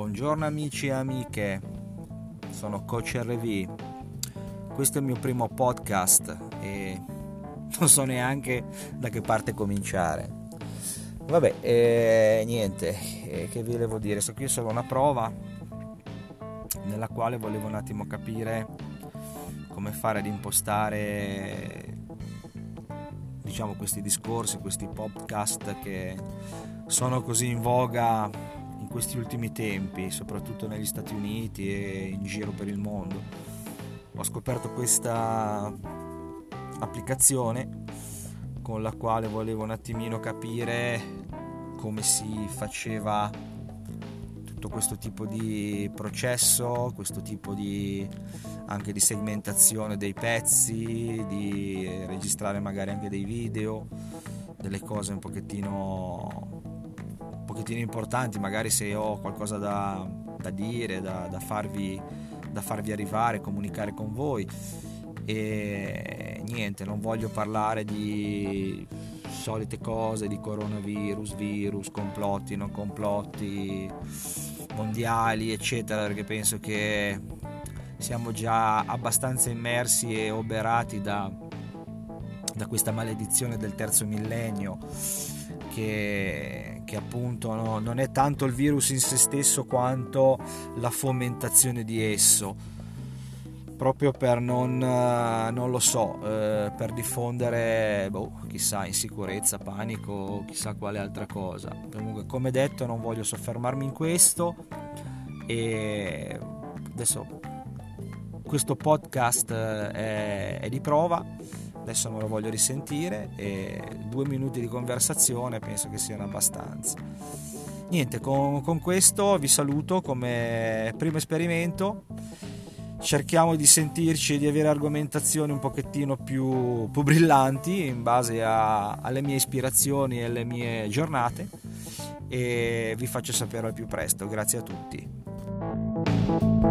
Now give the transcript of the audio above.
Buongiorno amici e amiche, sono Coach RV. Questo è il mio primo podcast e non so neanche da che parte cominciare. Vabbè, eh, niente, eh, che vi volevo dire? Sto qui solo una prova nella quale volevo un attimo capire come fare ad impostare diciamo questi discorsi, questi podcast che sono così in voga questi ultimi tempi, soprattutto negli Stati Uniti e in giro per il mondo. Ho scoperto questa applicazione con la quale volevo un attimino capire come si faceva tutto questo tipo di processo, questo tipo di anche di segmentazione dei pezzi, di registrare magari anche dei video, delle cose un pochettino, pochettino importanti, magari se ho qualcosa da, da dire, da, da, farvi, da farvi arrivare, comunicare con voi. E niente, non voglio parlare di solite cose di coronavirus, virus, complotti, non complotti mondiali, eccetera, perché penso che siamo già abbastanza immersi e oberati da, da questa maledizione del terzo millennio che, che appunto no, non è tanto il virus in se stesso quanto la fomentazione di esso. Proprio per non, non lo so, eh, per diffondere, boh, chissà, insicurezza, panico, chissà quale altra cosa. Comunque, come detto, non voglio soffermarmi in questo. E adesso questo podcast eh, è, è, di prova, adesso me lo voglio risentire e due minuti di conversazione penso che siano abbastanza. Niente, con, con questo vi saluto come primo esperimento. Cerchiamo di sentirci e di avere argomentazioni un pochettino più, più brillanti in base a, alle mie ispirazioni e alle mie giornate e vi faccio sapere al più presto. Grazie a tutti.